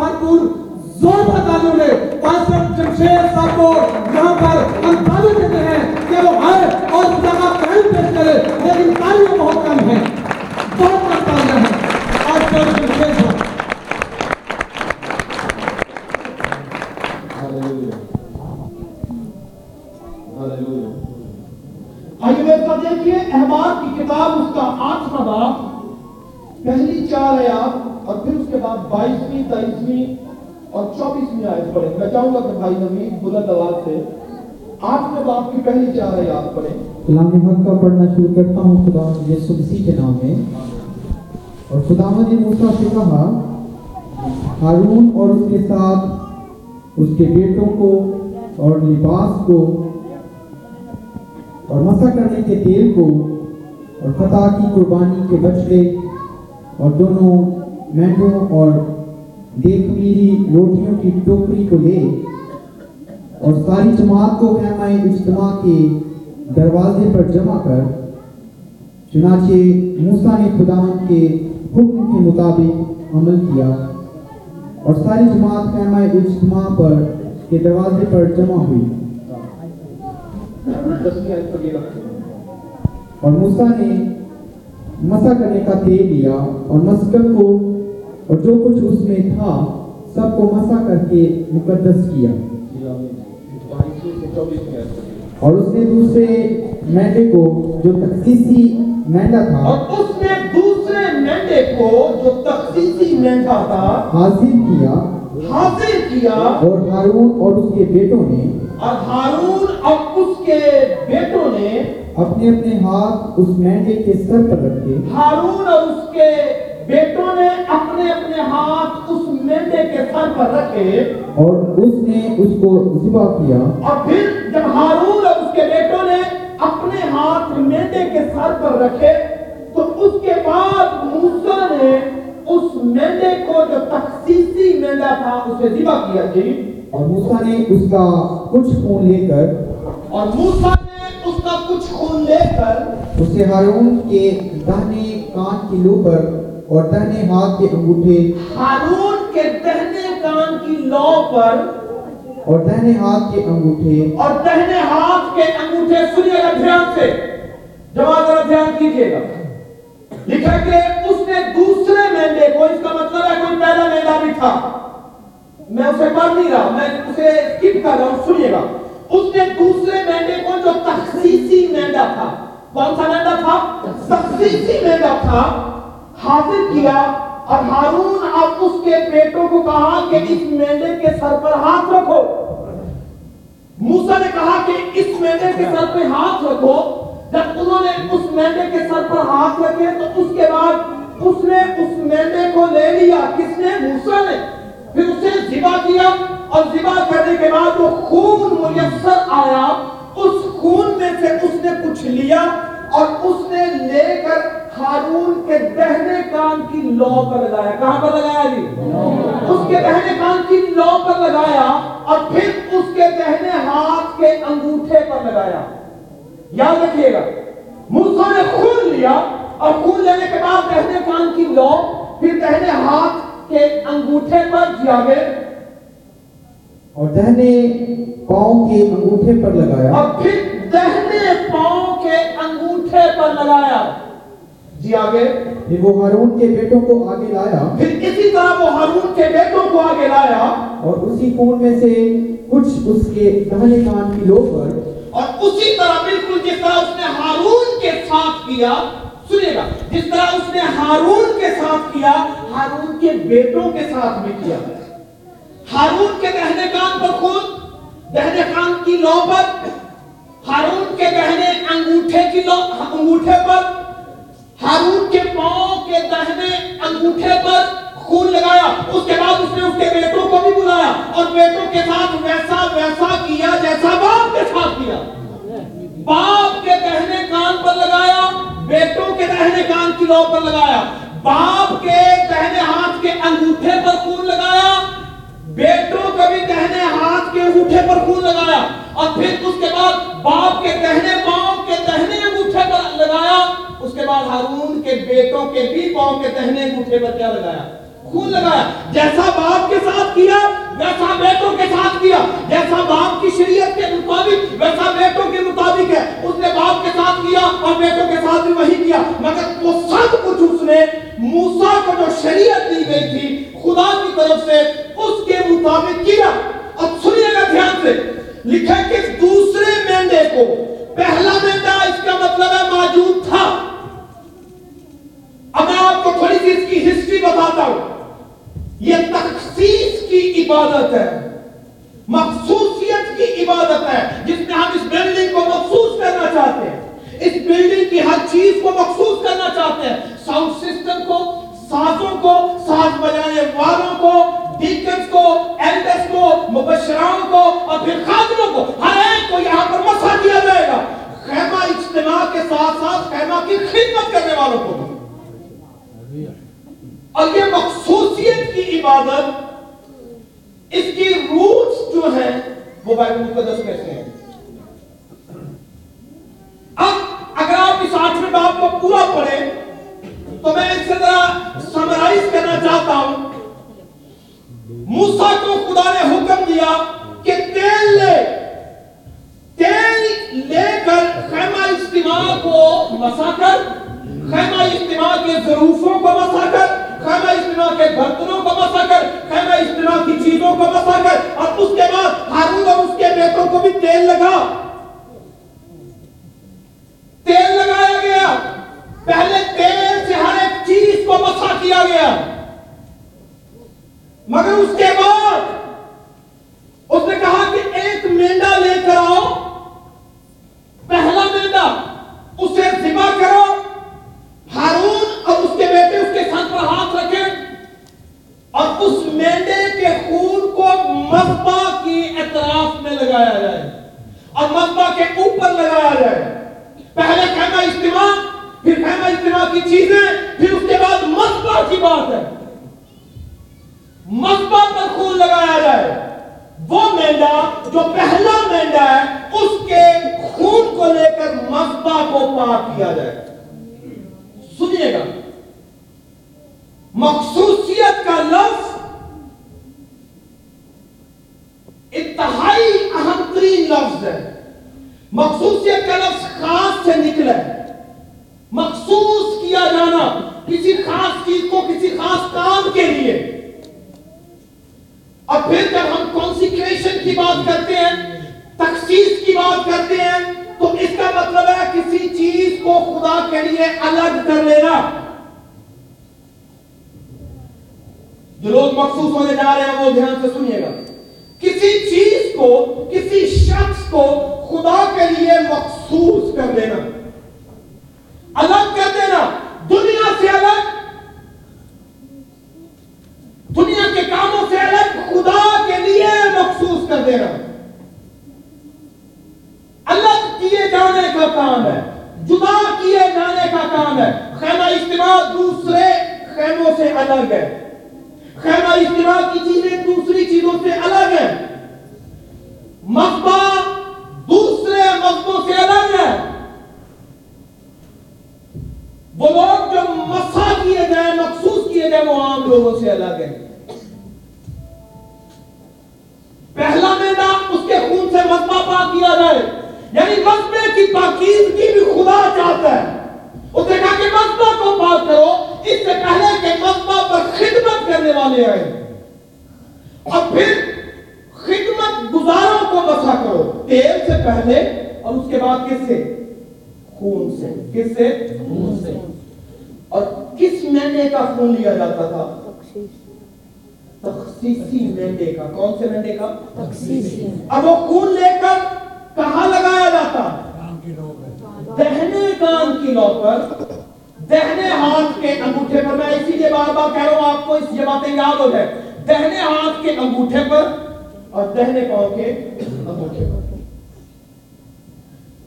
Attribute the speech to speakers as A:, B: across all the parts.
A: بھرپور زور پر دوں گے پانچ جمشید صاحب کو یہاں پر ہم تعلیم دیتے ہیں۔ بلند آواز سے آٹھ کے باپ کی پہلی چار ہے آپ پڑھیں
B: کلام حق کا پڑھنا شروع کرتا ہوں خدا یسو مسیح کے نام میں اور خدا نے موسیٰ سے کہا حارون اور اس کے ساتھ اس کے بیٹوں کو اور لباس کو اور مسا کرنے کے تیل کو اور خطا کی قربانی کے بچڑے اور دونوں مینڈوں اور دیکھ میری روٹیوں کی ٹوکری کو لے اور ساری جماعت کو خیمہ اجتماع کے دروازے پر جمع کر، چنانچہ موسیٰ نے خدا کے حکم کے مطابق عمل کیا اور ساری جماعت خیمہ اجتماع پر، کے دروازے پر جمع ہوئی۔ اور موسیٰ نے مسا کرنے کا تیل لیا اور مسکر کو، اور جو کچھ اس میں تھا، سب کو مسا کر کے مقدس کیا۔ اور اس نے دوسرے مہندے کو جو تخصیصی مہندہ تھا اور
A: اس نے دوسرے مہندے کو جو تخصیصی مہندہ تھا
B: حاصل کیا۔
A: حاصل کیا۔ اور
B: ہارون اور اس کے بیٹوں نے
A: اور ہارون اور اس کے بیٹوں نے
B: اپنے اپنے ہاتھ اس مہندے کے سر پر رکھے۔
A: ہارون اور اس کے بیٹوں نے اپنے اپنے ہاتھ اس میندے کے سر پر رکھے
B: اور اس نے اس کو زبا کیا۔
A: اور پھر جب ہارون اور اس کے بیٹوں نے اپنے ہاتھ میندے کے سر پر رکھے تو اس کے بعد موسیٰ نے اس میندے کو جو تخصیصی میندہ تھا اسے زبا کیا۔ جی۔
B: اور موسیٰ نے اس کا کچھ خون لے کر
A: اور موسیٰ نے اس کا کچھ خون لے کر
B: اسے ہارون کے دہنے کان کی لو اور دہنے ہاتھ کے انگوٹھے
A: ہارون کے دہنے کان کی لو پر
B: اور دہنے ہاتھ کے انگوٹھے
A: اور دہنے ہاتھ کے انگوٹھے سنیے گا دھیان سے۔ جواب ذرا دھیان کیجیے گا۔ لکھا کہ اس نے دوسرے مہندے کو اس کا مطلب ہے کوئی پہلا مہندہ بھی تھا۔ میں اسے پڑھ نہیں رہا میں اسے سکپ کر رہا ہوں سنیے گا۔ اس نے دوسرے مہندے کو جو تخصیصی مہندہ تھا کون سا مہندہ تھا؟ تخصیصی مہندہ تھا۔ حاضر کیا اور ہارون اب اس کے بیٹوں کو کہا کہ جی۔ اس مینڈے کے سر پر ہاتھ رکھو۔ موسا نے کہا کہ اس مینڈے کے سر پہ ہاتھ رکھو۔ جب انہوں نے اس مینڈے کے سر پر ہاتھ رکھے تو اس کے بعد اس نے اس مینڈے کو لے لیا۔ کس نے؟ موسا نے۔ پھر اسے زبا کیا اور زبا کرنے کے بعد وہ خون میسر آیا۔ اس خون میں سے اس نے کچھ لیا اور اس نے لے کر قانون کے دہنے کان کی لو پر لگایا۔ کہاں پر لگایا جی اس کے دہنے کان کی لو پر لگایا اور پھر اس کے دہنے ہاتھ کے انگوٹھے پر لگایا۔ یاد رکھیے گا موسیٰ نے خون لیا اور خون لینے کے بعد دہنے کان کی لو پھر دہنے ہاتھ کے انگوٹھے پر دیا گئے۔
B: اور دہنے پاؤں کے انگوٹھے پر لگایا۔
A: اور پھر دہنے پاؤں کے انگوٹھے پر لگایا۔ جی آگے۔
B: پھر وہ ہارون کے بیٹوں کو آگے لایا۔
A: پھر کسی طرح وہ ہارون کے بیٹوں کو آگے لایا۔
B: اور اسی کون میں سے کچھ اس کے دہنے کان کی لو پر۔
A: اور اسی طرح بالکل جس طرح اس نے ہارون کے ساتھ کیا سنے گا جس طرح اس نے ہارون کے ساتھ کیا ہارون کے بیٹوں کے ساتھ بھی کیا۔ ہارون کے دہنے کان پر خون دہنے کان کی لو پر ہارون کے دہنے انگوٹھے کی لو انگوٹھے پر۔ ہارون کے پاؤں کے دہنے انگوٹھے پر خون لگایا۔ اس کے بعد اس نے اس کے بیٹوں کو بھی بلایا اور بیٹوں کے ساتھ ویسا ویسا کیا جیسا باپ کے ساتھ کیا۔ باپ کے دہنے کان پر لگایا، بیٹوں کے دہنے کان کی لو پر لگایا۔ باپ کے دہنے ہاتھ کے انگوٹھے پر خون لگایا۔ بیٹوں کا بھی دہنے ہاتھ کے انگوٹھے پر خون لگایا۔ اور پھر اس کے بعد باپ کے دہنے پاؤں کے دہنے انگوٹھے پر لگایا۔ بعد ہارون کے بیٹوں کے بھی پاؤں کے تہنے انگوٹھے پر کیا لگایا؟ خون لگایا۔ جیسا باپ کے ساتھ کیا، ویسا بیٹوں کے ساتھ کیا۔ جیسا باپ کی شریعت کے مطابق، ویسا بیٹوں کے مطابق ہے۔ اس نے باپ کے ساتھ کیا اور بیٹوں کے ساتھ بھی وہی کیا۔ مگر وہ سب کچھ اس نے موسیٰ کو جو شریعت دی گئی تھی، خدا کی طرف سے اس کے مطابق کیا۔ اب سنیے گا دھیان سے۔ لکھا کہ دوسرے مینڈے کو، پہلا مینڈا اس کا مطلب ہے موجود تھا۔ اب میں آپ کو تھوڑی سی اس کی ہسٹری بتاتا ہوں۔ یہ تخصیص کی عبادت ہے۔ مخصوصیت کی عبادت ہے۔ جس میں ہم اس بلڈنگ کو مخصوص کرنا چاہتے ہیں۔ اس بلڈنگ کی ہر چیز کو مخصوص کرنا چاہتے ہیں۔ ساؤنڈ سسٹم کو، سازوں کو، ساز بجانے والوں کو ڈیکنز کو ایلڈرز کو، مبشران کو اور پھر خادموں کو۔ ہر ایک کو یہاں پر مسا کیا جائے گا۔ خیمہ اجتماع کے ساتھ ساتھ خیمہ کی خدمت کرنے والوں کو بھی۔ اور یہ مخصوصیت کی عبادت، اس کی روٹس جو ہیں وہ بائبل مقدس میں سے ہیں اب اگر آپ اس آٹھویں باپ کو پورا پڑھیں، تو میں اس سے ذرا سمرائز کرنا چاہتا ہوں۔ موسیٰ کو خدا نے حکم دیا کہ تیل لے۔ تیل لے کر خیمہ اجتماع کو مسا کر خیمہ اجتماع کے ظروفوں کو مسا کر، خیمہ اجتماع کے برتنوں کو مسا کر، خیمہ اجتماع کی چیزوں کو مسا کر اور اس کے بعد ہارون اور اس کے بیٹوں کو بھی تیل لگا۔ تیل لگایا گیا۔ پہلے تیل سے ہر ایک چیز کو مسا کیا گیا۔ مگر اس کے بعد اس نے کہا کہ ایک مینڈا لے کر آؤ۔ پہلا مینڈا، اسے ذبح کرو۔ ہارون اور اس کے بیٹے اس کے سر پر ہاتھ رکھیں اور اس مینڈے کے خون کو مذبح کی اطراف میں لگایا جائے اور مذبح کے اوپر لگایا جائے۔ پہلے خیمہ اجتماع، پھر خیمہ اجتماع کی چیزیں، پھر اس کے بعد مذبح کی بات ہے۔ مذبح پر خون لگایا جائے۔ وہ مینڈا جو پہلا مینڈا ہے، اس کے خون کو لے کر مذبح کو پاک کیا جائے۔ سنیے گا۔ مخصوصیت کا لفظ انتہائی اہم ترین لفظ ہے۔ مخصوصیت کا لفظ خاص سے نکلا ہے۔ مخصوص کیا جانا کسی خاص چیز کو کسی خاص کام کے لیے۔ اور پھر جب ہم کانسیکریشن کی بات کرتے ہیں، تخصیص کی بات کرتے ہیں، تو اس کا مطلب ہے کسی چیز کو خدا کے لیے الگ کر لینا۔ جو لوگ مخصوص ہونے جا رہے ہیں، وہ دھیان سے سنیے گا۔ کسی چیز کو، کسی شخص کو خدا کے لیے مخصوص کر دینا۔ الگ کر دینا۔ دنیا سے الگ، دنیا کے کاموں سے الگ، خدا کے لیے مخصوص کر دینا۔ الگ کیے جانے کا کام ہے، جدا کیے جانے کا کام ہے۔ خیمہ اجتماع دوسرے خیموں سے الگ ہے۔ خیمہ اجتماع کی چیزیں دوسری چیزوں سے الگ ہیں۔ مذبح دوسرے مذہبوں سے الگ ہے۔ وہ لوگ جو مسا کیے جائیں، مخصوص کیے جائیں، وہ عام لوگوں سے الگ ہیں۔ پہلا میدہ اس کے خون سے مذبح پاک کیا جائے۔ یعنی مذبح کی پاکیزگی بھی خدا چاہتا ہے۔ اس نے کہا کہ مذبح کو پاک کرو اس سے پہلے کہ مذبح پر خدمت کرنے والے آئے اور پھر خدمت گزاروں کو مسا کرو۔ تیل سے پہلے اور اس کے بعد کس سے؟ خون سے۔ کس سے؟ خون سے۔ اور کس مہینے کا خون لیا جاتا تھا؟ تخصیصی مینڈے کا۔ کون سے مینڈے کا؟ تخصیصی۔ اب وہ خون لے کر کہاں لگایا جاتا؟ دہنے کان کی نو پر دہنے ہاتھ کے انگوٹھے پر۔ میں اسی لیے بار بار کہہ رہا ہوں، آپ کو اس یہ باتیں یاد ہو جائے دہنے ہاتھ کے انگوٹھے پر اور دہنے پاؤں کے انگوٹھے پر۔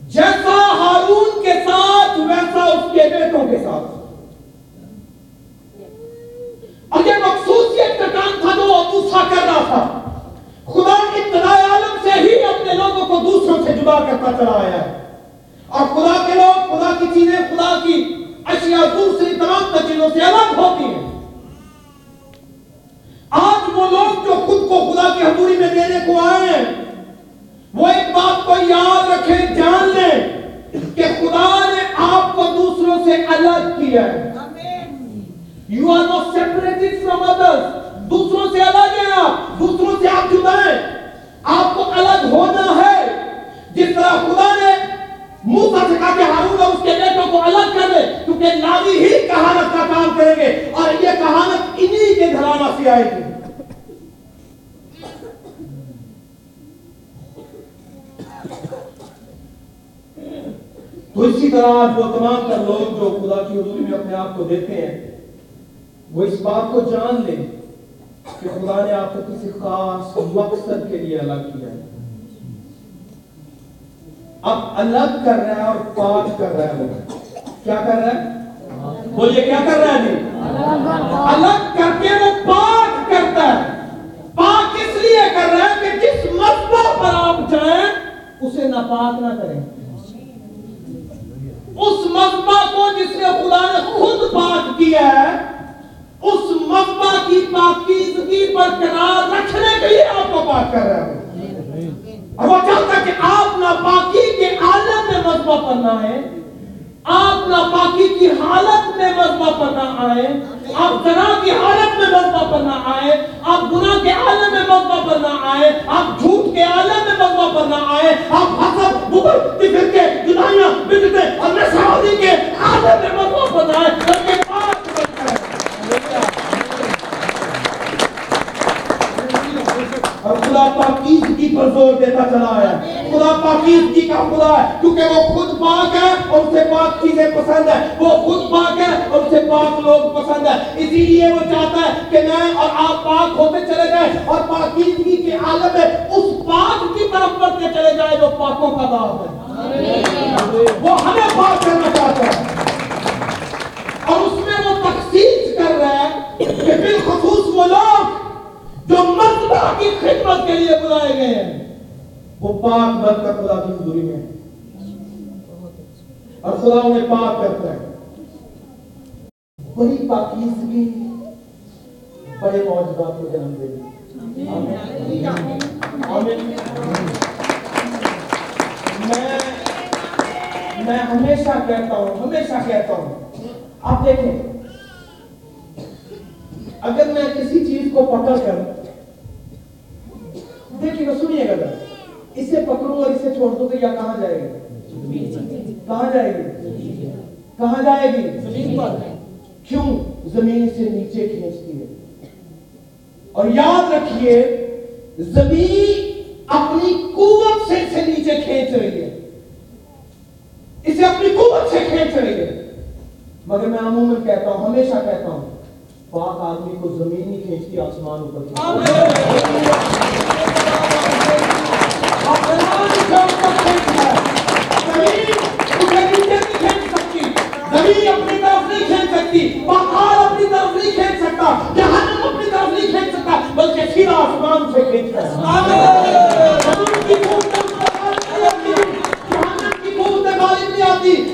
A: جیسا ہارون کے ساتھ، ویسا اس کے بیٹوں کے ساتھ۔ اور یہ مخصوصیت کا کام تھا جو موسیٰ کر رہا تھا۔ خدا ابتدائی عالم سے ہی اپنے لوگوں کو دوسروں سے جدا کرتا چلا آیا ہے۔ اور خدا کے لوگ خدا کی چیزیں خدا کی اشیاء دوسری تمام چیزوں سے الگ ہوتی ہیں۔ آج وہ لوگ جو خود کو خدا کی حضوری میں دینے کو آئے ہیں وہ ایک بات کو یاد رکھیں جان لیں کہ خدا نے آپ کو دوسروں سے الگ کیا ہے۔ You are not separated from others. دوسروں سے الگ ہیں آپ، دوسروں سے آپ جدا ہیں۔ آپ کو الگ ہونا ہے۔ جس طرح خدا نے موسیٰ سے کہا کہ ہارون اور اس کے بیٹوں کو الگ کر دے، کیونکہ ناوی ہی کہانت کا کام کریں گے۔ اور یہ کہانت انہی کے گھرانہ سے آئے گی۔ تو اسی طرح آج وہ تمام تر لوگ جو خدا کی حضوری میں اپنے آپ کو دیتے ہیں، وہ اس بات کو جان لیں۔ کہ خدا نے آپ کو کسی خاص مقصد کے لیے الگ کیا ہے۔ اب الگ کر رہا ہے اور پاک کر رہا ہے۔ کیا کر رہا ہے؟ بولیے، کیا کر رہا ہے جی؟ الگ کر کے وہ پاک کرتا ہے۔ پاک اس لیے کر رہا ہے کہ جس مسئلہ پر آپ جائیں، اسے ناپاک نہ کریں۔ اس مذبح کو جس نے خدا نے خود پاک کیا ہے اس مبا کی پاکیزگی برقرار رکھنے کے لیے آپ کو پاک کر رہے ہیں۔ اور وہ چاہتا کہ آپ ناپاکی کے عالم میں مذبح پر نہ آئیں۔ آپ ناپاکی کی حالت میں مذبح پر نہ آئیں۔ آپ گناہ کی حالت میں مذبح پر نہ آئیں۔ آپ گناہ کے عالم میں مذبح پر نہ آئیں۔ آپ جھوٹ کے عالم میں مذبح پر نہ آئیں۔ آپ پاک خدا ہے، کیونکہ وہ خود پاک ہے اور اسے پاک چیزیں پسند ہے وہ خود پاک ہے اور اسے پاک لوگ پسند ہے اسی لیے وہ چاہتا ہے کہ میں اور آپ پاک ہوتے چلے جائیں اور پاکیزگی کے عالم میں اس پاک کی طرف بڑھتے چلے جائیں جو پاکوں کا باپ ہے۔ وہ ہمیں پاک کرنا چاہتا ہے۔ اور اس میں وہ تخصیص کر رہا ہے کہ بالخصوص وہ لوگ جو مردہ کی خدمت کے لیے بلائے گئے ہیں۔ وہ پاک بن کر خدا کی حضوری میں اور خدا انہیں پاک کرتا ہے۔ بڑی پاکیزگی بڑے معجزات کو جنم دے میں میں ہمیشہ کہتا ہوں، ہمیشہ کہتا ہوں۔ آپ دیکھیں، اگر میں کسی چیز کو پکڑ کر، دیکھیے گا، سنیے گا۔ ذرا اسے پکڑو اور اسے چھوڑ دو گے یا کہاں جائے گی؟ کہاں جائے گی؟ کہاں جائے گی؟ کیوں؟ زمین سے نیچے کھینچتی ہے۔ اور یاد رکھیے زمین اپنی قوت سے اسے نیچے کھینچ رہی ہے۔ اسے اپنی قوت سے کھینچ رہی ہے۔ مگر میں عموماً کہتا ہوں ہمیشہ کہتا ہوں پاک آدمی کو زمین ہی کھینچتی آسمان اوپر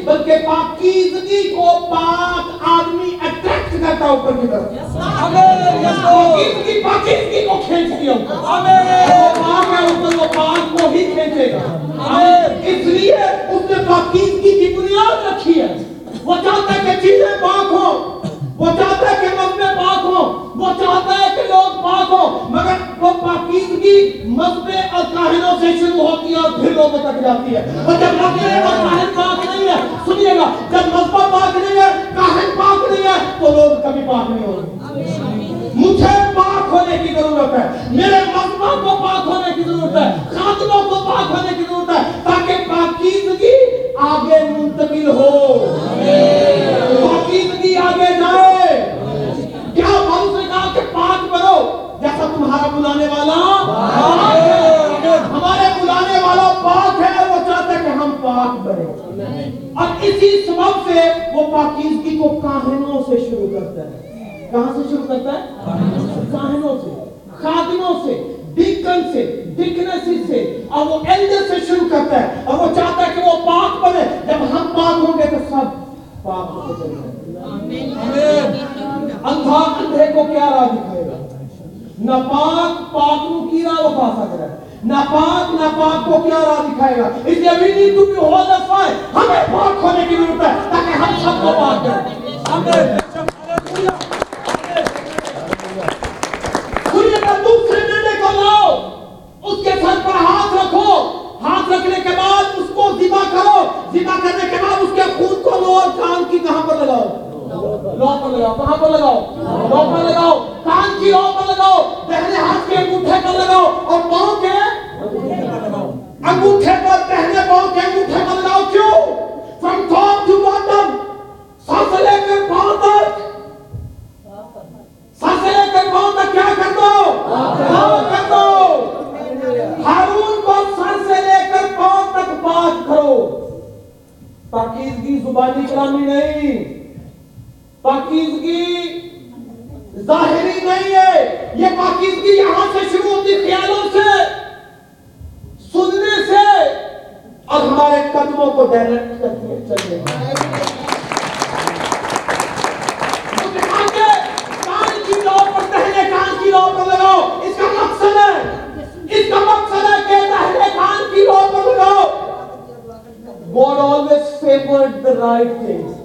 A: بلکہ پاکیزگی کو پاک آدمی دکھاتا اوپر کی طرف کی بنیاد رکھی ہے وہ چاہتا ہے کہ چیزیں پاک ہوں وہ چاہتا ہے کہ مذہب پاک ہوں، وہ چاہتا ہے کہ لوگ پاک ہوں، مگر وہ پاکیزگی مذہب اور سے شروع ہوتی ہے اور پھر لوگوں تک جاتی ہے۔ وہ جب مذہب اور پاک نہیں ہے۔ سنیے گا، جب مذہب پاک نہیں ہے کاہن پاک نہیں ہے، تو لوگ کبھی پاک نہیں ہوتے مجھے پاک ہونے کی ضرورت ہے، میرے مذہب کو پاک ہونے کی ضرورت ہے، خاتموں کو پاک ہونے کی ضرورت ہے، تاکہ پاکیزگی آگے منتقل ہو۔ آمین سے وہ پاکیزگی کو کاہنوں سے شروع کرتا ہے۔ کہاں سے شروع کرتا ہے؟ کاہنوں سے۔ خادموں سے ڈیکن سے ڈیکنسی سے۔ اور وہ ایلڈر سے شروع کرتا ہے۔ اور وہ چاہتا ہے کہ وہ پاک بنے۔ جب ہم پاک ہوں گے تو سب پاک ہو جائے اندھا اندھے کو کیا راہ دکھائے گا؟ نہ پاک پاکوں کی راہ وہ پا سکتا ہے۔ ناپاک ناپاک کو کیا راہ دکھائے گا؟ اس لیے we نہیں to be all the ہمیں پاک ہونے کی ضرورت ہے تاکہ ہم سب کو پاک کریں۔ سورج کرنے کے بعد اس کے خون کو لو اور کان کی کہاں پر لگاؤ۔ لو لگاؤ کہاں پر لگاؤ لو لگاؤ کان کی لو لگاؤ پہلے ہاتھ کے انگوٹھے پر لگاؤ اور پاؤں کے انگوٹھے پر پہلے پاؤں کے انگوٹھے پر لگاؤ کیوں فرام ٹاپ ٹو باٹم سب لے کر پاؤں تک سب لے کر پاؤں تک کیا کر دو کر دو ہارون کو سر لے کر پاؤں تک بات کرو۔ پاکیزگی زبانی کلامی نہیں۔ پاکیزگی ظاہری نہیں ہے۔ یہ پاکیزگی یہاں سے شروع ہوتی خیالوں سے، سننے سے، اور ہمارے قدموں کو ڈائریکٹ کرتی ہے۔ چلے God always favored the right things.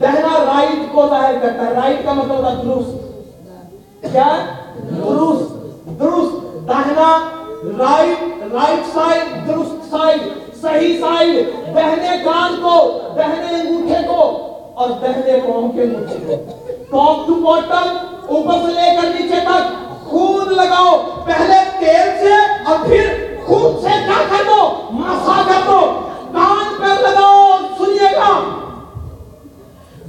A: دہنا رائٹ کو ظاہر کرتا ہے۔ رائٹ کا مطلب ہوتا ہے درست۔ کیا؟ درست۔ درست۔ دہنا رائٹ رائٹ سائڈ، درست سائڈ، صحیح سائڈ۔ دہنے کان کو دہنے انگوٹھے کو اور دہنے پاؤں کے مجھے کو۔ ٹاپ ٹو باٹم اوپر سے لے کر نیچے تک۔ خون لگاؤ۔ پہلے تیل سے اور پھر خون سے کیا کر دو؟ مسا کر دو۔ کان پر لگاؤ۔ سنیے گا۔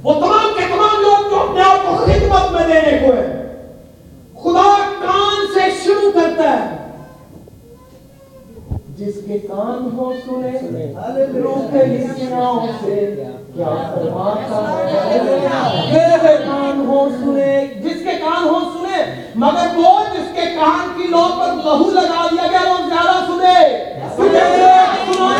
A: وہ تمام کے تمام لوگ جو اپنے آپ کو خدمت میں دینے کو ہے۔ خدا کان سے شروع کرتا ہے۔ جس کے کان ہو سنے روکے اس کی ناؤں سے کیا فرماتا ہے؟ جس کان ہو سنے۔ جس کے کان ہو سنے، مگر وہ جس کے کان کی لوگ پر بہو لگا دیا گیا، وہ زیادہ سنے۔ سنے سنے۔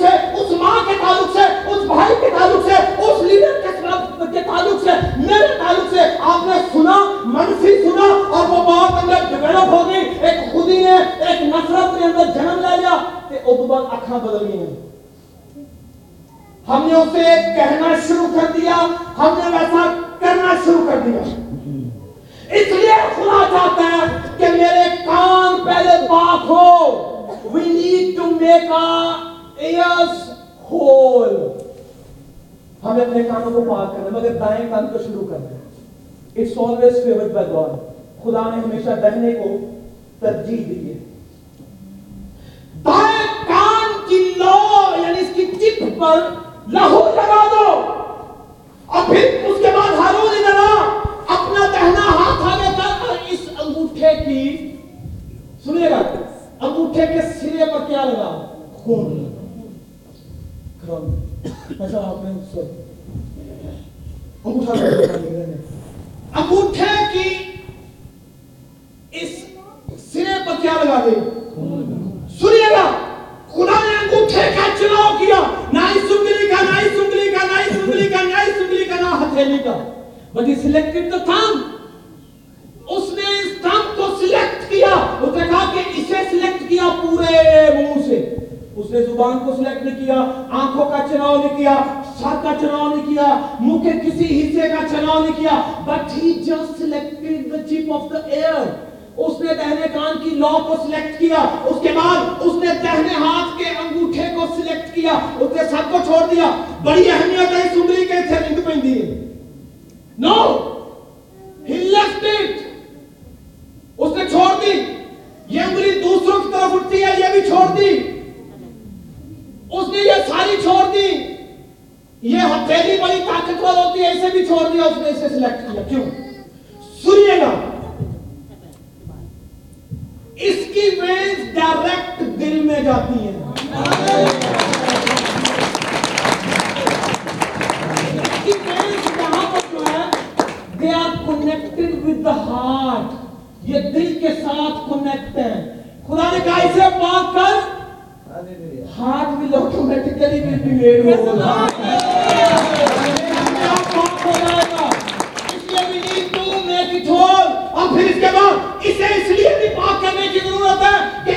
A: سے، اس ماں کے تعلق سے، اس بھائی کے تعلق سے، اس لیڈر کے تعلق سے، میرے تعلق سے آپ نے سنا، منفی سنا اور وہ بہت اندر ڈیولپ ہو گئی۔ ایک خودی نے ایک نفرت نے اندر جنم لے لیا کہ ادبا اکھا بدل گئی ہیں۔ ہم نے اسے کہنا شروع کر دیا، ہم نے ویسا کرنا شروع کر دیا۔ اس لیے خدا چاہتا ہے کہ میرے کان پہلے پاک ہو۔ We need to make ears whole ہمیں اپنے کانوں کو پاک کرنا مگر دائیں کان کو شروع کرنا it's always favoured by God خدا نے ہمیشہ دہنے کو ترجیح دی ہے۔ دائیں کان کی لو یعنی اس کی ٹپ پر لہو لگا دو۔ اور پھر اس کے بعد ہارون نے ذرا اپنا دہنا ہاتھ آگے کر اور اس انگوٹھے کی، سنیے گا، انگوٹھے کے سرے پر کیا لگا؟ خون۔ لگا ایسا آپ کی اس سرے پر کیا لگا دے سنیے گا خدا نے کیا نہ ہی سنگلی کا نہ ہی سنگلی کا نہ ہی سنگلی کا نہ ہی سنگلی کا نہ ہتھیلی کا سلیکٹڈ تھام اس نے اس تھام کو سلیکٹ کیا نے زبان کو سلیکٹ نہیں کیا، آنکھوں کا چناؤ نہیں کیا، سر کا چناؤ نہیں کیا، منہ کے کسی حصے کا چناؤ نہیں کیا، but he just selected the chip of the air اس نے دہنے کان کی لو کو سلیکٹ کیا، اس کے بعد اس نے دہنے ہاتھ کے انگوٹھے کو سلیکٹ کیا، اس نے سب کو چھوڑ دیا۔ بڑی اہمیت ہے اس انگلی کے تھے لنگ پہن دیئے نو ہی لیفٹ اٹ اس نے چھوڑ دی۔ یہ انگلی دوسروں کی طرف اٹھتی ہے، یہ بھی چھوڑ دی۔ اس نے یہ ساری چھوڑ دی۔ یہ ہتھیلی بڑی طاقتور ہوتی ہے، اسے بھی چھوڑ دیا، اس نے اسے سلیکٹ کیا۔ کیوں؟ سنیے گا۔ اس کی وینز ڈائریکٹ دل میں جاتی ہے۔ ہارٹ یہ دل کے ساتھ کنیکٹ ہے۔ خدا نے کہا، اسے پاک کر۔ Heart will automatically will be ہو اور پھر اس کے بعد اسے اس بھی پاک کرنے کی ضرورت ہے کہ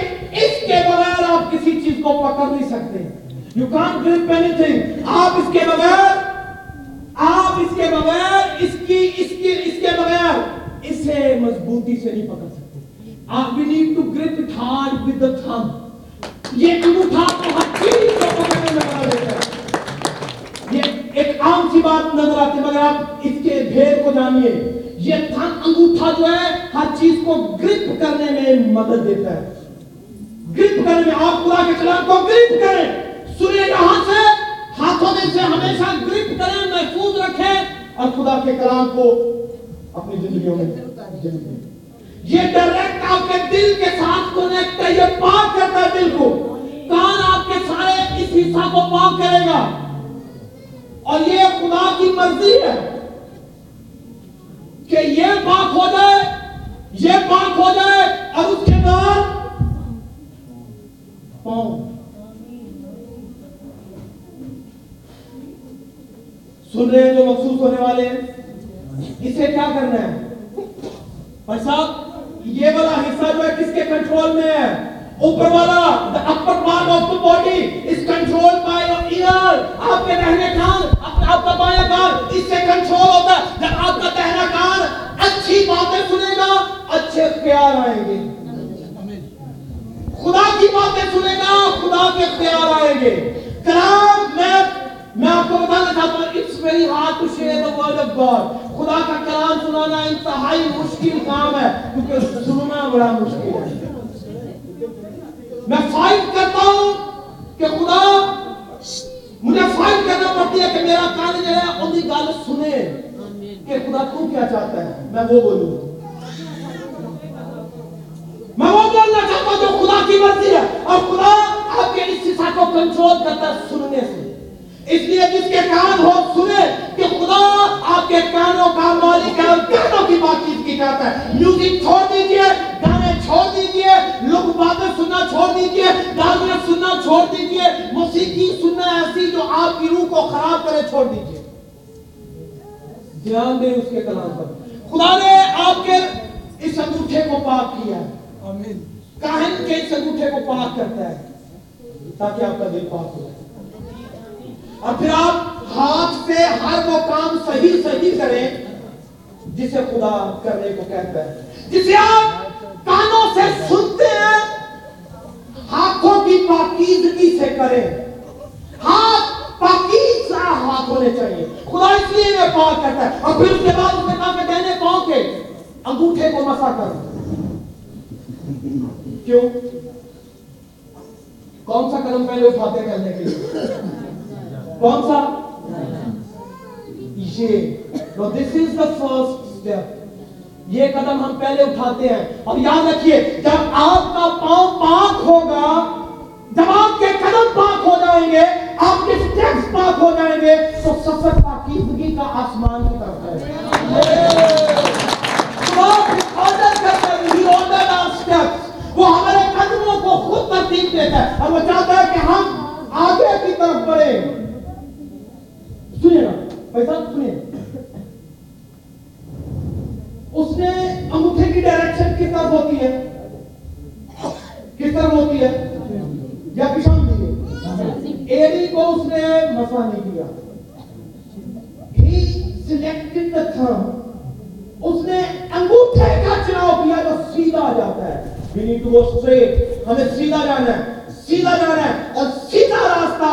A: اس کے بغیر آپ کسی چیز کو پکڑ نہیں سکتے۔ یو کان آپ اس کے بغیر آپ اس کے بغیر اس کے بغیر اسے مضبوطی سے نہیں پکڑ سکتے۔ آپ یہ انگوٹھا آپ ہر چیز کو پکڑنے میں بنا دیتا ہے۔ یہ ایک عام سی بات نظر آتی مگر آپ اس کے ڈھیر کو جانیے۔ یہ انگوٹھا جو ہے، ہر چیز کو گرپ کرنے میں مدد دیتا ہے۔ گرپ کرنے میں آپ پورا کے کلام کو گرپ کریں۔ سنیں یہاں سے۔ ہاتھوں میں سے ہمیشہ گرپ کریں، محفوظ رکھیں۔ اور خدا کے کلام کو اپنی زندگیوں میں یہ ڈائریکٹ آپ کے دل کے ساتھ کنیکٹ ہے، یہ پاک کرتا ہے دل کو۔ کان آپ کے سارے اس حصہ کو پاک کرے گا۔ اور یہ خدا کی مرضی ہے کہ یہ پاک ہو جائے، یہ پاک ہو جائے اور اس کے بعد پاؤں۔ سن رہے ہیں جو مخصوص ہونے والے ہیں؟ اسے کیا کرنا ہے؟ بھائی صاحب یہ والا حصہ جو ہے کس کے کنٹرول میں ہے؟ اوپر والا، the upper part of the body is controlled by your ear. آپ کے دہنے کان آپ کا بایاں کان، اس سے کنٹرول ہوتا ہے۔ جب آپ کا دہنا کان اچھی باتیں سنے گا، اچھے اختیار آئیں گے۔ خدا کی باتیں سنے گا، خدا کے اختیار آئیں گے۔ کلام میں میں آپ کو بتانا چاہتا ہوں it's very hard to share the word of God خدا کا کلام سنانا انتہائی مشکل کام ہے، کیونکہ سننا بڑا مشکل ہے۔ میں فائٹ کرتا ہوں کہ خدا مجھے فائٹ کرنا پڑتی ہے کہ میرا کان جو ہے، ان کی گال سنے۔ کہ خدا تو کیا چاہتا ہے؟ میں وہ بولوں۔ میں وہ بولنا چاہتا ہوں جو خدا کی مرضی ہے، اور خدا آپ کے اس حصہ کو کنٹرول کرتا ہے سننے سے۔ اس لیے جس کے کان ہو سنے کہ خدا آپ کے کانوں کا مالک ہے کانوں کی بات چیت کی جاتا ہے۔ میوزک چھوڑ دیجیے گانے چھوڑ دیجیے لوگ باتیں سننا چھوڑ دیجیے گانے سننا چھوڑ دیجیے موسیقی سننا ایسی جو آپ کی روح کو خراب کرے چھوڑ دیجیے۔ دھیان دے اس کے کلام پر۔ خدا نے آپ کے اس انگوٹھے کو پاک کیا ہے۔
C: آمین۔
A: کاہن کے اس انگوٹھے کو پاک کرتا ہے تاکہ آپ کا دل پاک ہو جائے۔ اور پھر آپ ہاتھ سے ہر وہ کام صحیح صحیح کریں جسے خدا کرنے کو کہتا ہے۔ جسے آپ کانوں سے سنتے ہیں، ہاتھوں کی پاکیزگی سے کریں۔ ہاتھ پاکیز ہاتھ ہونے چاہیے۔ خدا اس لیے میں پاک کرتا ہے۔ اور پھر اس کے بعد اس کے کام میں کہنے پاؤں کے انگوٹھے کو مسا کر۔ کیوں؟ کون سا قدم پہلے اٹھاتے کرنے کے لیے؟ کون سا یہ دس از دا فرسٹ اسٹیپ یہ قدم ہم پہلے اٹھاتے ہیں اور یاد رکھیے جب آپ کا پاؤں پاک ہوگا جب آپ کے قدم پاک ہو جائیں گے آپ کے سٹیپس پاک ہو جائیں گے تو سفر پاکیزگی کا آسمان کی طرف ہے وہ ہمارے قدموں کو خود ترتیب دیتا ہے اور وہ چاہتا ہے کہ ہم آگے کی طرف بڑھیں سنیے نا بھائی صاحب سنیے اس نے انگوٹھے کی ڈائریکشن کس طرف ہوتی ہے کس طرف ہوتی ہے یا کشان دیے ایڑی کو اس نے مسا نہیں کیا ہی سلیکٹڈ دا تھرم اس نے انگوٹھے کا چناؤ کیا تو سیدھا جاتا ہے we need to go straight ہمیں سیدھا جانا ہے سیدھا جانا ہے اور سیدھا راستہ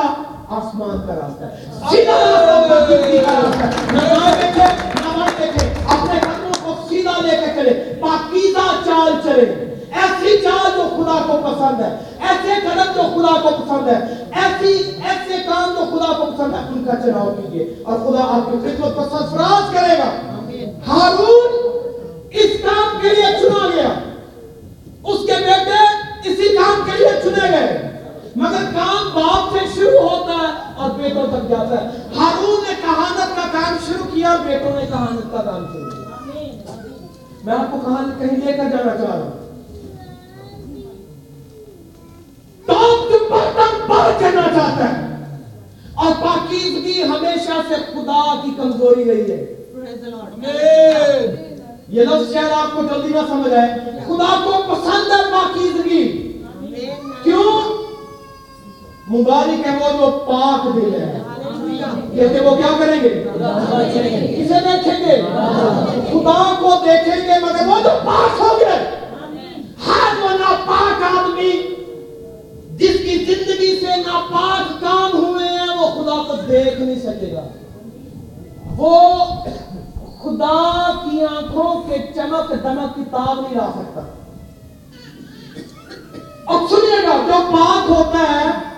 A: آسمان کا راستہ ہے سیدھا راستہ زندگی کا راستہ نماز دیکھے نماز دیکھے اپنے قدموں کو سیدھا لے کے چلے پاکیزہ چال چلے ایسی چال جو خدا کو پسند ہے ایسے قدم جو خدا کو پسند ہے ایسی ایسے کام جو خدا کو پسند ہے ان کا چناؤ کیجیے اور خدا آپ کی خدمت پر سرفراز کرے گا ہارون اس کام کے لیے چنا گیا اس کے بیٹے اسی کام کے لیے چنے گئے۔ مگر کام باپ سے بیٹوں تک جاتا ہے۔ ہارون نے کہانت کا کام شروع کیا بیٹوں نے کہانت کا کام شروع کیا۔ میں آپ کو کہانت کہیں لے کر جانا چاہ رہا ہوں۔ ٹاپ کے برتن بڑھ جانا چاہتا ہے۔ اور پاکیزگی ہمیشہ سے خدا کی کمزوری رہی ہے۔ یہ لفظ شہر آپ کو جلدی نہ سمجھ آئے۔ خدا کو پسند ہے پاکیزگی۔ کیوں؟ مبارک ہے وہ جو پاک دل ہے۔ کہتے وہ کیا کریں گے؟ کسے دیکھیں گے۔ خدا کو دیکھیں گے مگر وہ جو پاک ہو گئے ہر وہ ناپاک آدمی جس کی زندگی سے ناپاک کام ہوئے ہیں، وہ خدا کو دیکھ نہیں سکے گا۔ وہ خدا کی آنکھوں کے چمک دمک کی تاب نہیں لا سکتا۔ اور سنیے گا، جو پاک ہوتا ہے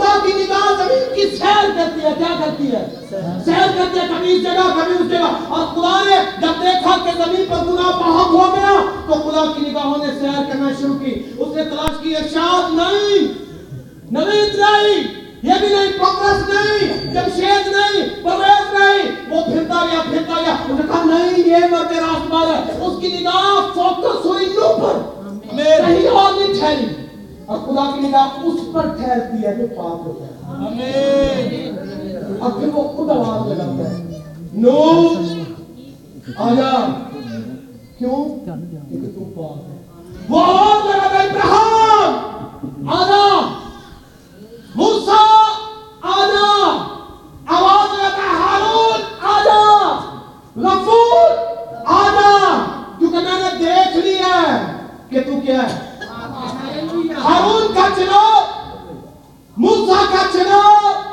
A: خدا کی نگاہ زمین کی سیر کرتی ہے کیا کرتی ہے؟ سیر کرتی ہے کبھی اس جگہ کبھی اس جگہ۔ اور خدا نے جب دیکھا کہ زمین پر گناہ بہت ہو گیا تو خدا کی نگاہوں نے سیر کرنا شروع کی۔ اس نے تلاش کی ارشاد نہیں نبی اسرائیل یہ بھی نہیں پکرس نہیں جب شید نہیں پرویز نہیں۔ وہ پھرتا گیا پھرتا گیا۔ اس نے کہا نہیں یہ مرد راست ہے۔ اس کی نگاہ فوکس ہوئی نو پر۔
C: میرے
A: ہی اور نہیں ٹھہری۔ اور خدا کی نگاہ اس پر ٹھہرتی ہے جو پاک ہوتا
C: ہے
A: اور پھر وہ خود آواز لگاتا ہے۔ نو آجا کیوں؟ کیونکہ تو پاک ہے وہ آواز لگاتا ہے ابراہم آجا موسیٰ آجا آواز لگاتا ہے حارون آجا غفور آجا کیونکہ میں نے دیکھ لیا ہے کہ تو کیا ہے؟ ہارون کا چناب موسا کا چناب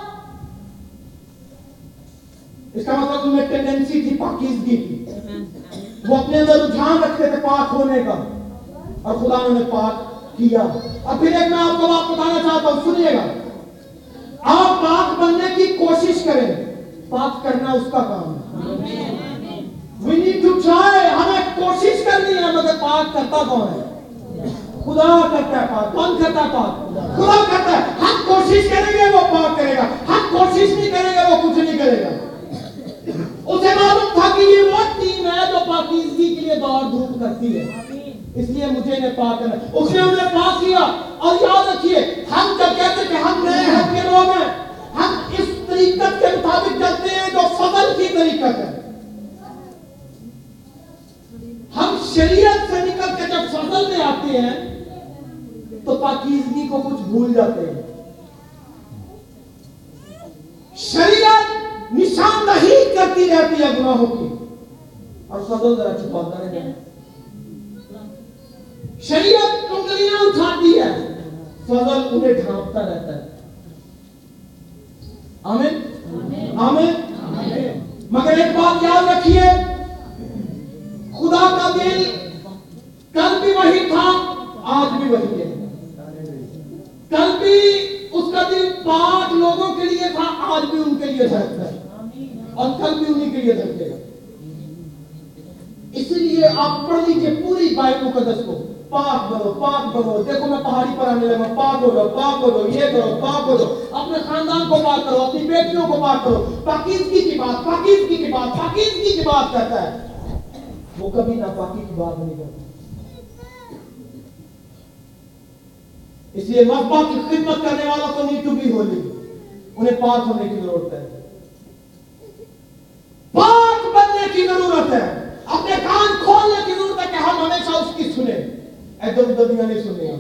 A: اس کا مطلب تمہیں میں ٹینڈنسی تھی پاکیزگی کی۔ وہ اپنے اندر رجحان رکھتے تھے پاک ہونے کا۔ اور خدا نے انہیں پاک کیا۔ اور پھر ایک میں آپ کو بات بتانا چاہتا ہوں سنیے گا۔ آپ پاک بننے کی کوشش کریں پاک کرنا اس کا کام
C: ہے۔
A: وی نیڈ ٹو ٹرائی ہمیں کوشش کرنی ہے مگر پاک کرتا کون ہے؟ خدا کرتا ہے پاک کون کرتا ہے؟ پاک خدا کرتا ہے۔ ہم کوشش کریں گے وہ پاک کرے گا۔ ہم کوشش نہیں کریں گے وہ کچھ نہیں کرے گا۔ اسے معلوم تھا کہ یہ وہ ٹیم ہے جو پاکیزگی کے لیے دور دھوپ کرتی ہے۔ اس لیے مجھے انہیں پاک کرنا اس نے انہیں پاک کیا۔ اور یاد رکھیے ہم جب کہتے ہیں کہ ہم نئے حد کے لوگ ہیں ہم اس طریقت کے مطابق چلتے ہیں جو فضل کی طریقت ہے۔ ہم شریعت سے نکل کے جب فضل میں آتے ہیں تو پاکیزگی کو کچھ بھول جاتے ہیں۔ شریعت نشاندہی کرتی رہتی ہے گناہوں کی۔ اور سدو ذرا چھپاتا رہتا ہے۔ شریعت کنگلیاں اٹھاتی ہے۔ فضل انہیں ڈھانپتا رہتا ہے۔ آمین۔ آمین۔ مگر ایک بات یاد رکھیے۔ خدا کا دل کل بھی وہی تھا آج بھی وہی ہے۔ کل بھی اس کا دل پانچ لوگوں کے لیے تھا، آج بھی ان کے لیے شاید ہے اور کل بھی انہیں کے لیے دھڑکے گا اس لیے آپ پڑھ لیجیے پوری بائبل مقدس کو۔ پاک بنو پاک بنو۔ دیکھو میں پہاڑی پر آنے لگا۔ پاک ہو پاک ہو یہ کرو، پاک ہو اپنے خاندان کو بات کرو، اپنی بیٹیوں کو بات کرو۔ پاکیزگی کی بات، پاکیزگی کی بات، پاکیزگی کی بات کرتا ہے۔ وہ کبھی نہ ناپاکی کی بات نہیں کرتا۔ اس لیے مذبع کی خدمت کرنے والا کو نیڈ ٹو ہو جائے انہیں پاک ہونے کی ضرورت ہے۔ پاک بننے کی ضرورت ہے۔ اپنے کان کھولنے کی ضرورت ہے کہ ہم ہمیشہ اس کی سنیں۔ ادھر ادھر دنیا نہیں سنیں ہم۔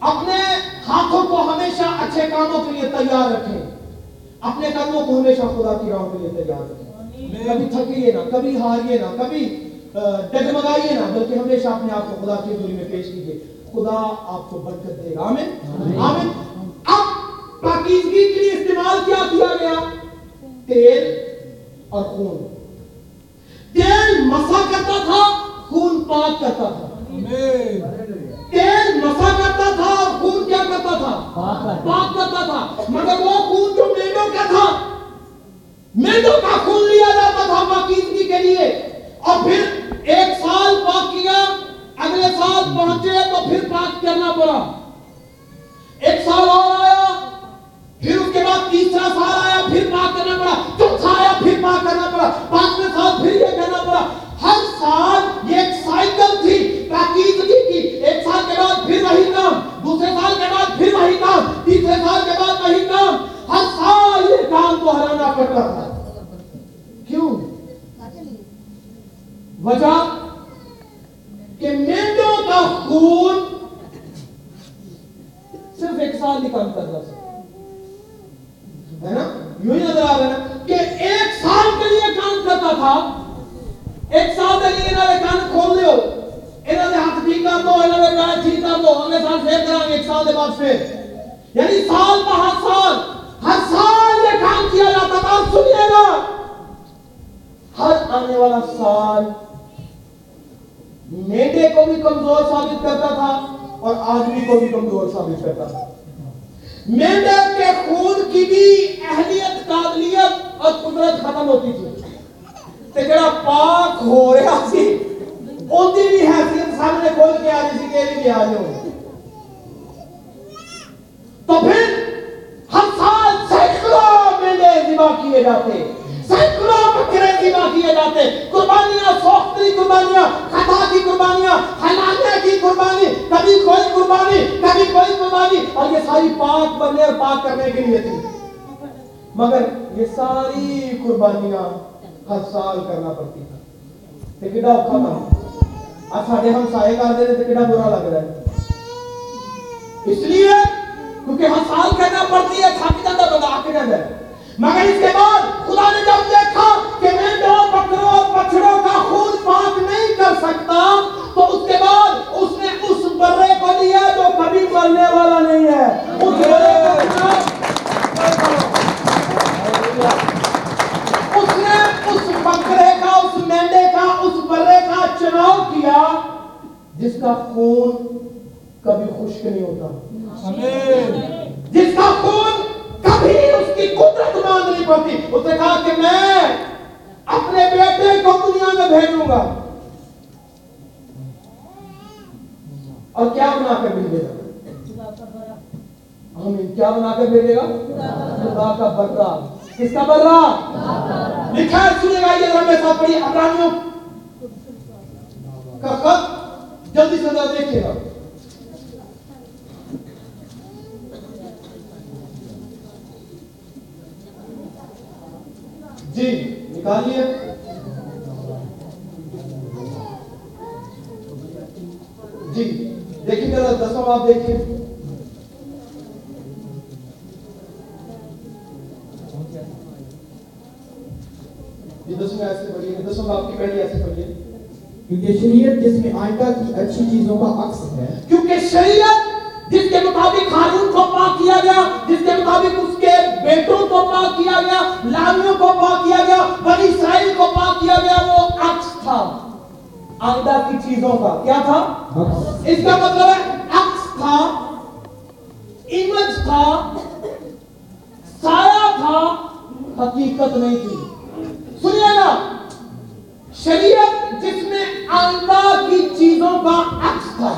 A: اپنے ہاتھوں کو ہمیشہ اچھے کاموں کے لیے تیار رکھیں۔ اپنے کاموں کو ہمیشہ خدا کی راہوں کے لیے تیار رکھیں۔
C: کبھی
A: تھکیے نہ کبھی ہاریے نہ کبھی ڈگمگائیے نہ بلکہ ہمیشہ اپنے آپ کو خدا کی دوری میں پیش کیجیے خدا آپ کو برکت دے گا آمین۔ آمین۔ اب پاکیزگی کے لیے استعمال کیا کیا گیا؟ تیل اور خون۔ تیل مسا کرتا تھا خون پاک کرتا تھا۔ تیل مسا کرتا تھا اور خون کیا کرتا تھا؟ پاک کرتا تھا۔ مگر وہ خون جو میڈوں کا تھا میڈوں کا خون لیا جاتا تھا پاکیزگی کے لیے۔ اور پھر ایک سال پاک کیا۔ اگلے سال پہنچے تو پھر پاک کرنا پڑا۔ ایک سال اور آیا پھر اس کے بعد تیسرا سال آیا پھر پاک کرنا پڑا۔ چوتھا آیا پھر پاک کرنا پڑا۔ پانچویں سال پھر یہ کرنا پڑا۔ ہر سال یہ ایک سائیکل تھی پاکیزگی کی ایک سال کے بعد پھر وہی کام دوسرے سال کے بعد پھر وہی کام تیسرے سال کے بعد وہی کام۔ ہر سال یہ کام کو ہرانا پڑتا تھا۔ کیوں؟ وجہ کام کرنا سکتا ہے نا؟ یوں ہی نظر آ رہا ہے کہ ایک سال کے لیے کام کرتا تھا۔ ایک سال کے لیے انہوں نے کان کھول دیو انہوں نے ہاتھ ٹھیک کر دو انہوں نے پیڑا ٹھیک کر دو اگلے سال پھر کریں گے، ایک سال کے بعد پھر۔ یعنی سال پہ بہا سال، ہر سال یہ کام کیا جاتا تھا۔ آپ سنیے گا۔ ہر آنے والا سال میڈے کو بھی کمزور ثابت کرتا تھا اور آدمی کو بھی کمزور ثابت کرتا تھا۔ مینڈک کے خون کی بھی اہلیت، قابلیت اور قدرت ختم ہوتی تھی۔ تے جڑا پاک ہو رہا سی اودی بھی حیثیت سامنے کھول کے آ رہی سی کہ بھی آ جاؤ۔ تو پھر ہر سال سینکڑوں مینڈے ذبح کیے جاتے۔ ہیں سینکڑوں بکرے ذبح کیے جاتے قربانیاں سوختری قربانیاں خطا کی قربانیاں حلالیہ کی قربانی کبھی کوئی قربانی کبھی کوئی قربانی اور یہ ساری پاک بننے اور پاک کرنے کے لیے تھی مگر یہ ساری قربانیاں ہر سال کرنا پڑتی تھا تے کیڑا اوکھا تھا آج ساڑے ہم سائے کر دے تے کیڑا برا لگ رہا ہے اس لیے کیونکہ ہر سال کرنا پڑتی ہے تھک جاتا بندہ آ کے جاتا ہے مگر اس کے بعد خدا نے جب دیکھا کہ میں دو پاک کیا گیا لامیوں کو پاک کیا گیا بنی اسرائیل کو پاک کیا گیا وہ عکس تھا۔ آئندہ کی چیزوں کا کیا تھا؟ اس کا مطلب ہے عکس تھا امیج تھا سایہ تھا حقیقت نہیں تھی۔ سنیے نا شریعت جس میں آئندہ کی چیزوں کا عکس تھا۔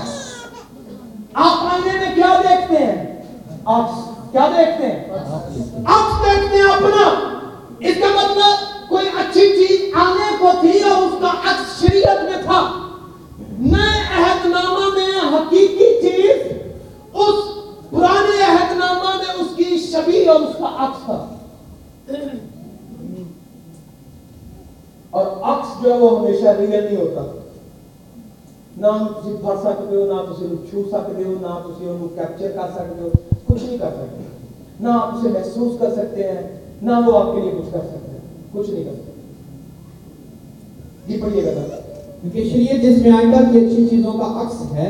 A: آپ آئینے میں کیا دیکھتے ہیں؟ عکس۔ کیا دیکھتے ہیں؟ اب دیکھتے ہیں اپنا۔ اس کا مطلب کوئی اچھی چیز آنے کو تھی اور اس کا عکس شریعت میں تھا۔ نئے عہد نامہ میں حقیقی چیز اس پرانے عہد نامہ میں اس کی شبی اور اس کا عکس تھا۔ اور عکس جو ہے وہ ہمیشہ ریئل نہیں ہوتا۔ ਨਾ ਤੁਸੀਂ ਫੜ ਸਕਦੇ ਹੋ ਨਾ ਤੁਸੀਂ ਉਹਨੂੰ ਛੂ ਸਕਦੇ ਹੋ ਨਾ ਤੁਸੀਂ ਉਹਨੂੰ ਕੈਪਚਰ ਕਰ ਸਕਦੇ ਹੋ ਕੁਝ ਨਹੀਂ ਕਰ ਸਕਦੇ ਨਾ ਆਪ اسے محسوس کر سکتے ہیں نہ وہ آپ کے لیے کچھ کر سکتے ہیں کچھ نہیں کر سکتے یہ پڑھیے گا
B: کیونکہ شریعت جس میں آئندہ کی اچھی چیزوں کا عکس ہے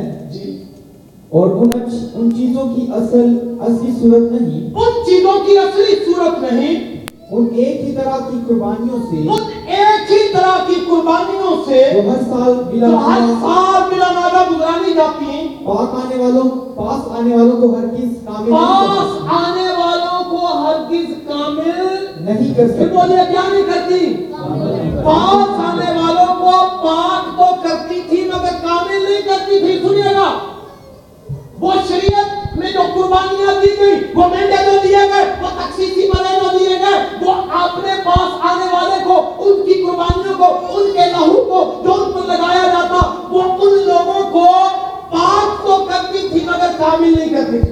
B: اور ان چیزوں کی اصل اصلی صورت نہیں
A: ان چیزوں کی اصلی صورت نہیں
B: ان ایک ہی طرح کی قربانیوں سے ان
A: ایک طرح کی قربانیوں سے وہ
B: ہر سال بلا ہر
A: سال میرا نادہ گزرانی جاتی ہیں۔
B: پاک آنے والوں پاس آنے والوں کو ہر کس کامل پاس
A: آنے والوں کو ہر کس کامل
B: نہیں کر سکتی
A: بولیا کیا نہیں کرتی؟ پاس آنے والوں کو پاک تو کرتی تھی مگر کامل نہیں کرتی تھی سنیے گا۔ وہ شریعت میں جو قربانیاں دی گئی وہ مینڈے کو دیے گئے وہ تقسیسی بلے کو دیے گئے وہ اپنے پاس آنے کامل نہیں کر سکتی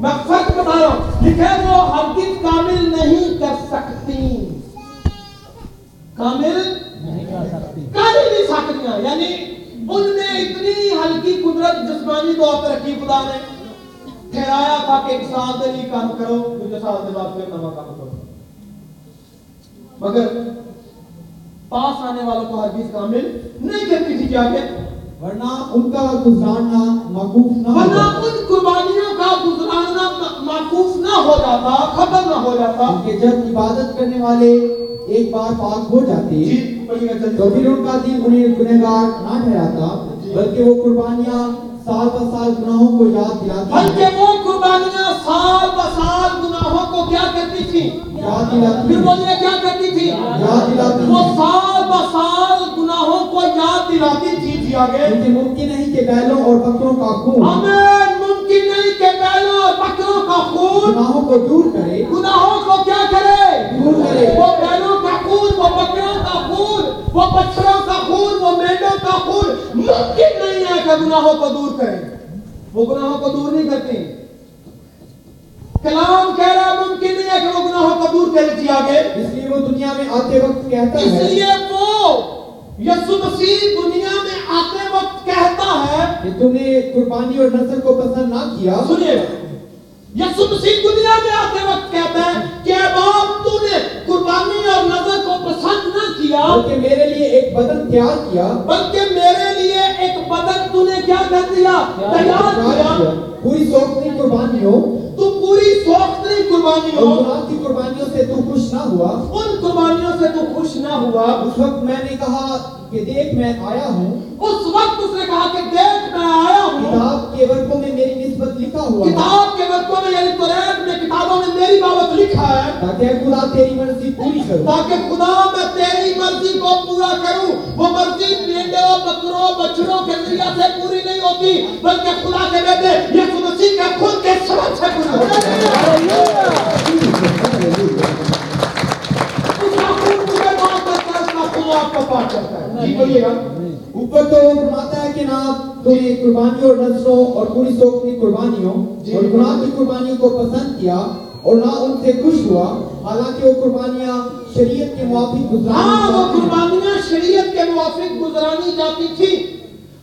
A: میں فرق بتا رہا ہوں، لکھے وہ ہرگز کامل نہیں کر سکتی۔ کامل نہیں کر سکتی۔ کامل نہیں ساکتیاں یعنی ان نے اتنی ہلکی قدرت جسمانی طور پر رکھی، خدا نے ٹھہرایا تھا کہ ایک سال دے لیے کام کرو، دوسرے سال دے بعد پھر نواں کام کرو۔ مگر پاس آنے والوں کو ہرگز کامل نہیں کرتی تھی، کیا کہ
B: ورنہ ان کا گزارنا موقوف نہ ورنہ
A: ان قربانیوں کا گزارنا موقوف نہ ہو جاتا خبر نہ ہو جاتا۔
B: کہ جب عبادت کرنے والے ایک بار پاک ہو جاتے۔ جی،
A: تو پھر ان
B: کا دین انہیں گنہگار نہ ٹھہراتا جی۔ بلکہ وہ قربانیاں سال بہ سال گناہوں کو یاد دلاتی بلکہ
A: وہ قربانیاں سال بہ سال گناہوں کو کیا کرتی تھی
B: یاد دلاتی پھر وہ
A: یہ کیا کرتی تھی یاد
B: دلاتی وہ
A: سال چودہ سال گناہوں کو یاد دلاتی تھی جیا گئے
B: کیونکہ ممکن نہیں کہ بیلوں اور بکروں کا خون
A: ہمیں ممکن نہیں کہ بیلوں اور بکروں کا خون۔
B: گناہوں کو دور کرے۔
A: گناہوں کو کیا کرے؟ دور کرے۔ وہ بیلوں کا خون وہ بکروں کا خون وہ بچڑوں کا خون وہ مینڈوں کا خون۔ ممکن نہیں ہے کہ گناہوں کو دور کرے وہ گناہوں کو دور نہیں کرتے۔ کلام کہہ رہا حضور کے دیا آگے۔
B: اس لیے وہ دنیا میں آتے وقت کہتا ہے۔ اس
A: لیے وہ یسو مسیح دنیا میں آتے وقت کہتا ہے۔
B: کہ تم نے قربانی اور نظر کو پسند نہ کیا۔
A: سنیے۔ یسو مسیح دنیا میں آتے وقت کہتا ہے کہ باپ تو نے قربانی اور نظر کو پسند نہ کیا۔
B: بلکہ میرے لیے ایک بدن تیار کیا۔
A: بلکہ میرے لیے ایک بدن تو نے کیا کر دیا؟ تیار کیا۔
B: پوری سوکتی قربانی ہو
A: پوری سوخت نہیں قربانی ہو
B: کی قربانیوں سے تو خوش نہ ہوا۔
A: ان قربانیوں سے تو خوش نہ ہوا۔ اس
B: وقت میں نے کہا کہ دیکھ میں آیا ہوں۔
A: اس وقت اس نے کہا کہ دیکھ میں آیا ہوں۔
B: کتاب کے ورکوں میں میری نسبت لکھا ہوا
A: کتاب کے ورکوں میں یعنی قرآن میں کتابوں میں میری بابت لکھا ہے۔
B: تاکہ خدا تیری مرضی پوری کرو۔
A: تاکہ خدا میں تیری مرضی کو پورا کروں۔ وہ مرضی بینڈوں بکروں بچروں کے ذریعہ سے پوری نہیں ہوتی بلکہ خدا کے بیٹے یہ مسیح کے خود کے سمجھ سے پوری ہوتی ہے۔ اوپر
B: تو فرماتا ہے کہ نہ تمہیں قربانیوں اور نسلوں اور پوری سوک کی قربانیوں اور گناہ کی قربانیوں کو پسند کیا اور نہ ان سے خوش ہوا حالانکہ وہ قربانیاں شریعت کے موافق گزرانی ہاں وہ
A: قربانیاں شریعت کے موافق گزرانی جاتی تھی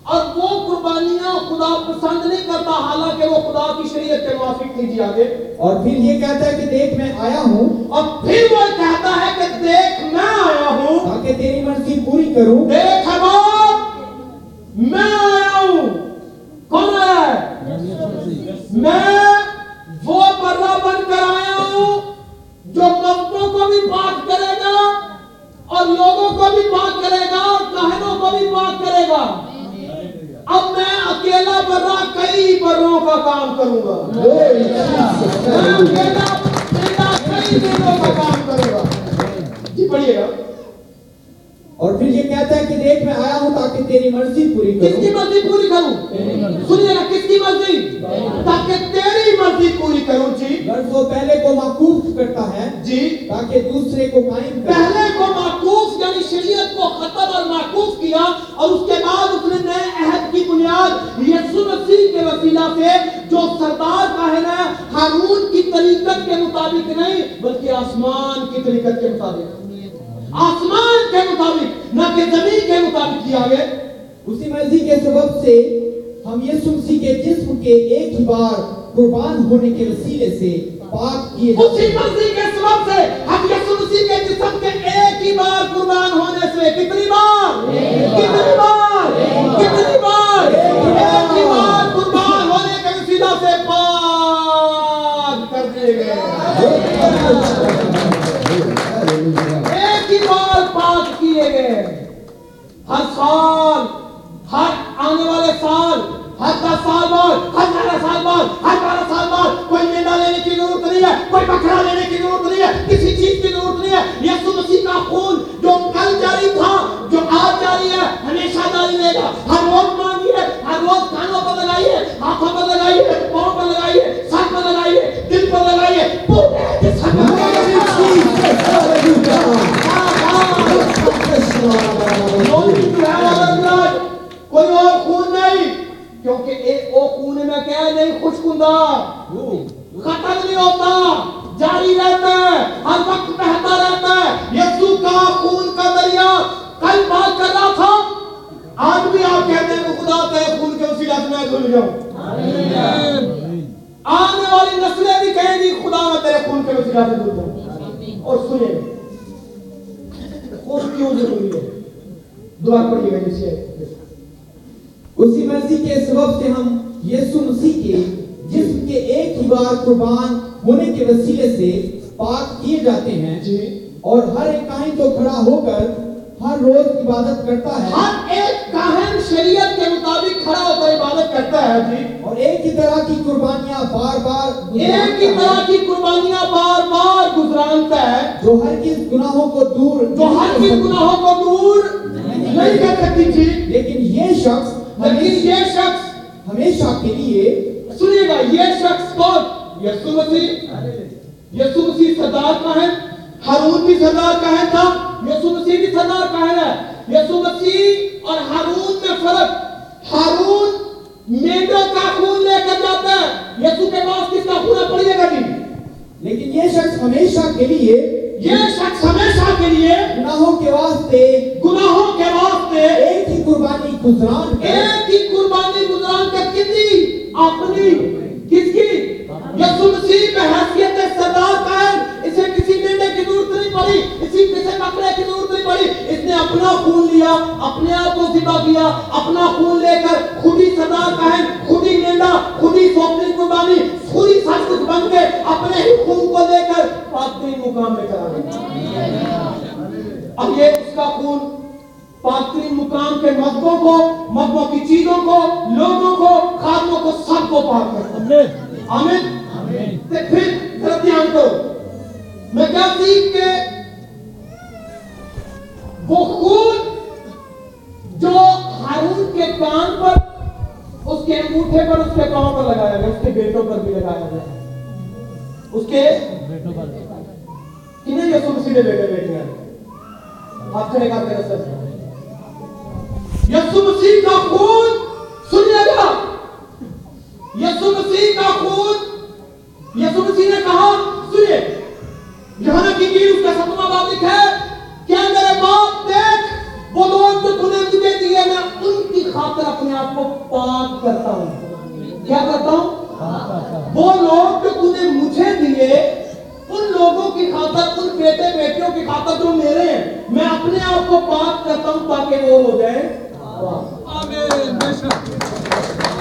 A: اور وہ قربانیاں خدا پسند نہیں کرتا حالانکہ وہ خدا کی شریعت کے موافق نہیں جی آگے۔
B: اور پھر یہ کہتا ہے کہ دیکھ میں آیا ہوں۔
A: اور پھر وہ کہتا ہے کہ دیکھ میں آیا ہوں۔
B: تاکہ تیری مرضی پوری کروں۔
A: دیکھ ہم میں آیا ہوں۔ کون ہے؟ میں وہ برا بن کر آیا ہوں جو مردوں کو بھی بات کرے گا اور لوگوں کو بھی بات کرے گا اور کہنوں کو بھی بات کرے گا۔ اب میں اکیلا برا کئی بروں کا کام کروں گا۔
B: میں اکیلا
A: کئی بروں کا کام کروں گا۔ جی پڑھئے گا۔
B: اور پھر یہ کہتا ہے کہ دیکھ میں آیا ہوں تاکہ تیری مرضی پوری کس کی
A: کروں مرضی پوری کروں؟ سنیے گا کس کی مرضی؟ تاکہ تیری مرضی پوری کروں جی۔
B: غرض وہ پہلے کو معقوف کرتا ہے
A: جی۔
B: تاکہ دوسرے کو قائم پہلے
A: کو معقوف یعنی شریعت کو ختم اور معقوف کیا اور اس کے بعد اس نے نئے عہد کی بنیاد یسوع مسیح کے وسیلہ سے جو سردار کاہن ہے ہارون کی طریقت کے مطابق نہیں بلکہ آسمان کی طریقت کے مطابق۔ آسمان کے مطابق نہ کہ زمین کے مطابق کیا گیا؟
B: اسی مرضی کے سبب سے ہم یسوع مسیح کے جسم کے ایک ہی بار قربان ہونے کے وسیلے سے پاک کیے اسی
A: مرضی کے سبب سے ہم یسوع مسیح کے جسم کے ایک ہی بار قربان ہونے سے کتنی بار؟ کتنی بار؟ کتنی بار؟ ایک ہی بار قربان ہونے کے وسیلہ سے پاک کر دیے گئے۔ پاک کیے گئے ہر سال ہر آنے والے سال ہر دس سال بعد ہر گیارہ سال بعد ہر بارہ سال بعد کوئی مینا لینے کی ضرورت نہیں ہے کوئی بکرا لینے کی ضرورت نہیں ہے کسی چیز کی ضرورت نہیں ہے یسوع مسیح کا خون جو کل جاری تھا جو آج جاری ہے ہمیشہ جاری رہے گا ہر روز مانگیے ہر روز کانوں پر لگائیے ہاتھوں پر لگائیے پاؤں پر لگائیے سر پر لگائیے دل پر لگائیے پورے جسم پر لگائیے کوئی اور خون نہیں کیونکہ ایک او خون میں کیا نہیں ختم نہیں ہوتا جاری رہتا ہے ہر وقت بہتا رہتا ہے کا خون کا دریا کل بات کر رہا تھا آج بھی آپ کہتے ہیں کہ خدا تیرے خون کے اسی رات میں دھل جاؤں آنے والی نسلیں بھی کہیں گی خدا میں تیرے خون کے وسیلہ سے دھل جاؤں اور سنیں کیوں ضروری ہے دعا پڑھیے گا جسے
B: اسی مرضی کے سبب سے ہم یسوع مسیح کے جسم کے ایک ہی بار قربان ہونے کے وسیلے سے پاک کیے جاتے ہیں اور ہر ایک کائن تو کھڑا ہو کر ہر روز عبادت کرتا ہے۔
A: ہر ایک کاہن شریعت کے مطابق کھڑا ہو کر عبادت کرتا ہے جی۔
B: اور ایک ہی طرح کی قربانیاں بار بار ایک ہی طرح
A: کی قربانیاں بار بار گزرانتا ہے۔
B: جو ہر کس گناہوں کو دور جو ہر کس
A: گناہوں کو دور
B: نہیں کر
A: سکتی تھی
B: لیکن یہ شخص لیکن
A: یہ شخص
B: ہمیشہ کے لیے
A: سنیے گا یہ شخص کون؟ یسوع مسیح۔ یسوع مسیح سردار کا ہے؟ ہارون بھی سردار کا ہے تھا یسوع مسیح بھی سردار کا ہے۔ یسوع مسیح اور ہارون میں فرق۔ ہارون میڈوں کا خون لے کر جاتا ہے۔ یسوع کے پاس کس کا خون ہے پڑھیے گا جی۔
B: لیکن یہ شخص ہمیشہ کے لیے
A: یہ شخص ہمیشہ کے لیے
B: گناہوں کے واسطے
A: گناہوں کے واسطے
B: ایک ہی قربانی گزران ایک
A: ہی قربانی گزران کر کسی اپنی۔ کس کی؟ یسوع مسیح میں حیثیت سردار کا ہے اسے کسی نہیں پڑی اسی کسی بکرے کی ضرورت نہیں پڑی۔ اس نے اپنا خون لیا اپنے آپ کو ذبح کیا اپنا خون لے کر خود ہی کا ہے خود ہی مینڈا خود ہی سوپنی قربانی خود ہی سب کچھ بن کے اپنے ہی خون کو لے کر پاکترین مقام میں چلا گیا اب یہ اس کا خون پاکترین مقام کے مذہبوں کو مذہبوں کی چیزوں کو لوگوں کو خادموں کو سب کو پاک کرتا آمین۔ تے پھر ذرا دھیان کرو۔ میں کیا سیکھ کے وہ خون جو ہارون کے کان پر اس کے انگوٹھے پر اس کے پاؤں پر لگایا گیا اس کے بیٹوں پر بھی لگایا گیا۔ اس کے کنہیں یسوع مسیح نے بیٹے بیٹے ہیں؟ ہاتھ کھڑے کر کے سر یسوع مسیح کا خون سنیے گا۔ یسوع مسیح کا خون یسوع مسیح نے کہا سنیے۔ یہاں کی انجیل اس کا ستواں باب لکھا ہے کہ میرے باپ دیکھ، وہ لوگ جو تُو نے مجھے دیے، میں ان کی خاطر اپنے آپ کو پاک کرتا ہوں۔ کیا کرتا ہوں؟ وہ لوگ جو تُو مجھے دیے، ان لوگوں کی خاطر، ان بیٹے بیٹیوں کی خاطر جو میرے ہیں، میں اپنے آپ کو پاک کرتا ہوں تاکہ وہ ہو جائے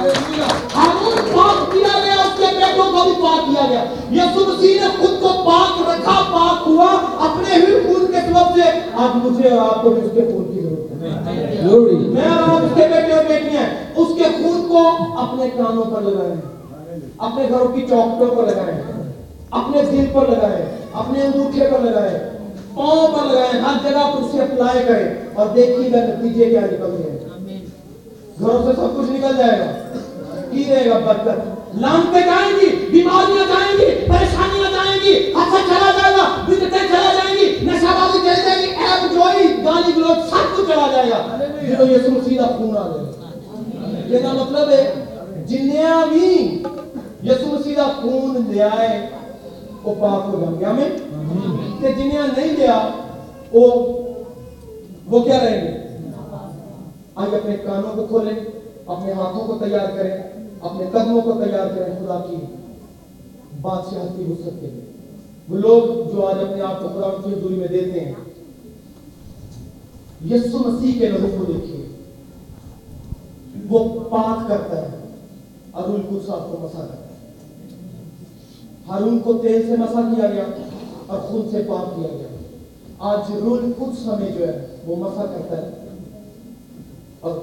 C: ہارون
A: پاک کیا گیا اس کے بیٹوں کو بھی پاک کیا گیا یسوع مسیح نے خود کو پاک رکھا پاک ہوا اپنے ہی خون کے سبب سے آج مجھے اور آپ کو بھی اس کے خون کی ضرورت ہے میں اور آپ اس کے بیٹے اور بیٹیاں ہیں اس کے خون کو اپنے کانوں پر لگائیں اپنے گھروں کی چوکٹوں پر لگائیں اپنے دل پر لگائیں اپنے انگوٹھے پر لگائیں پاؤں پر لگائیں ہر جگہ پر اسے اپلائی کریں اور دیکھیے گا نتیجے کیا نکلتے ہیں۔ گھروں سے سب کچھ نکل جائے گا۔ کی رہے گا بدتر لانتے جائیں گی بیماریاں جائیں گی پریشانیاں جائیں گی اچھا چلا جائے گا بدتیں چلا جائیں گی نشہ بازی چلی جائے گی ایپ جوئی گالی گلوچ سب کچھ چلا جائے گا۔ یہ تو یسوع سیدھا خون آ جائے یہ نہ مطلب ہے؟ جنیا بھی یسوع سیدھا خون لے آئے وہ پاک ہو جائیں گے۔ ہمیں کہ جنیا نہیں لیا وہ وہ کیا رہیں گے؟ آئیے اپنے کانوں کو کھولیں، اپنے ہاتھوں کو تیار کریں، اپنے قدموں کو تیار کریں، خدا کی بادشاہت کی وسط کے لیے۔ وہ لوگ جو آج اپنے آپ کو خدا کی حضوری میں دیتے ہیں یسو مسیح کے لوگوں کو دیکھیے۔ وہ پات کرتا ہے ارون کو صاحب کو مسا کرتا ہے۔ ہارون کو تیل سے مسا کیا گیا اور خون سے پاک کیا گیا۔ آج رول کچھ ہمیں جو ہے، وہ مسا کرتا ہے۔ اور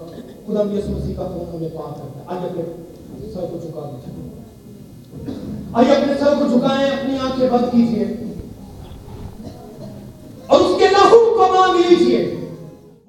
A: خدا یس مسیح کا خون مجھے پاک کرتا ہے آج اپنے سر کو چکا دیجیے آج اپنے سر کو جھکائیں اپنی آنکھیں بند کیجیے اور اس کے لہو کو مانگ لیجیے